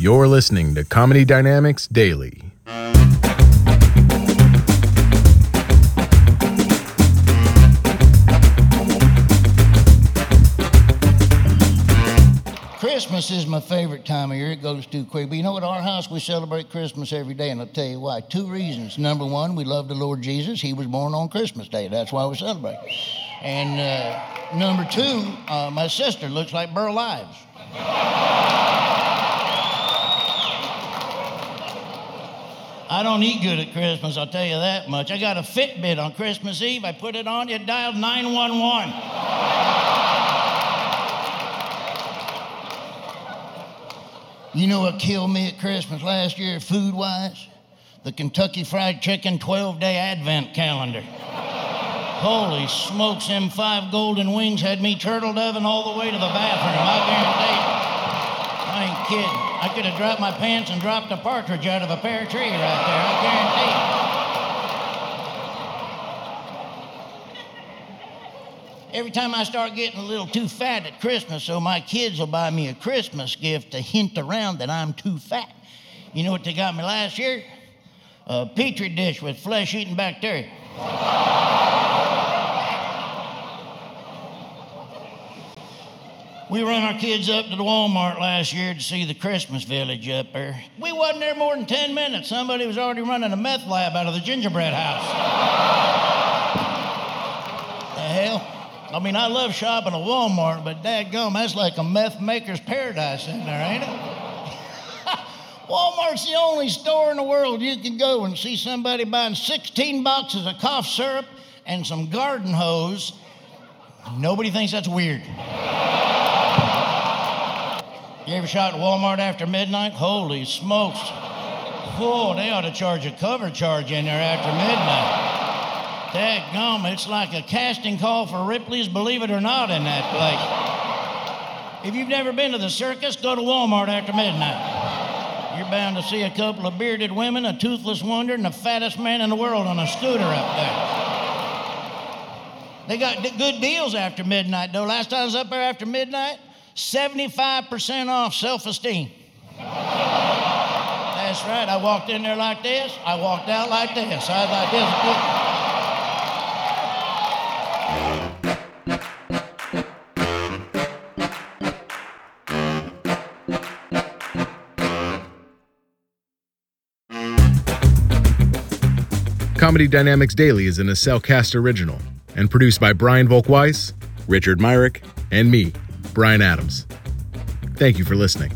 You're listening to Comedy Dynamics Daily. Christmas is my favorite time of year. It goes too quick. But you know what? Our house, we celebrate Christmas every day, and I'll tell you why. Two reasons. Number one, we love the Lord Jesus. He was born on Christmas Day. That's why we celebrate. And uh, number two, uh, my sister looks like Burl Ives. I don't eat good at Christmas, I'll tell you that much. I got a Fitbit on Christmas Eve. I put it on, it dialed 911. You know what killed me at Christmas last year, food wise? The Kentucky Fried Chicken 12 day advent calendar. Holy smokes, them five golden wings had me turtle doving all the way to the bathroom. I guarantee. I ain't kidding. I could have dropped my pants and dropped a partridge out of a pear tree right there. I guarantee. Every time I start getting a little too fat at Christmas, so my kids will buy me a Christmas gift to hint around that I'm too fat. You know what they got me last year? A petri dish with flesh eating bacteria. We run our kids up to the Walmart last year to see the Christmas village up there. We wasn't there more than 10 minutes. Somebody was already running a meth lab out of the gingerbread house. the hell? I mean, I love shopping at Walmart, but dadgum, that's like a meth maker's paradise in there, ain't it? Walmart's the only store in the world you can go and see somebody buying 16 boxes of cough syrup and some garden hose. Nobody thinks that's weird. You ever shot at Walmart after midnight? Holy smokes. Oh, they ought to charge a cover charge in there after midnight. Dadgum, it's like a casting call for Ripley's Believe It or Not in that place. If you've never been to the circus, go to Walmart after midnight. You're bound to see a couple of bearded women, a toothless wonder, and the fattest man in the world on a scooter up there. They got good deals after midnight, though. Last time I was up there after midnight, 75% off self esteem. That's right. I walked in there like this. I walked out like this. I was like this. Comedy Dynamics Daily is an Acelcast original and produced by Brian Volk-Weiss, Richard Myrick, and me, Brian Adams. Thank you for listening.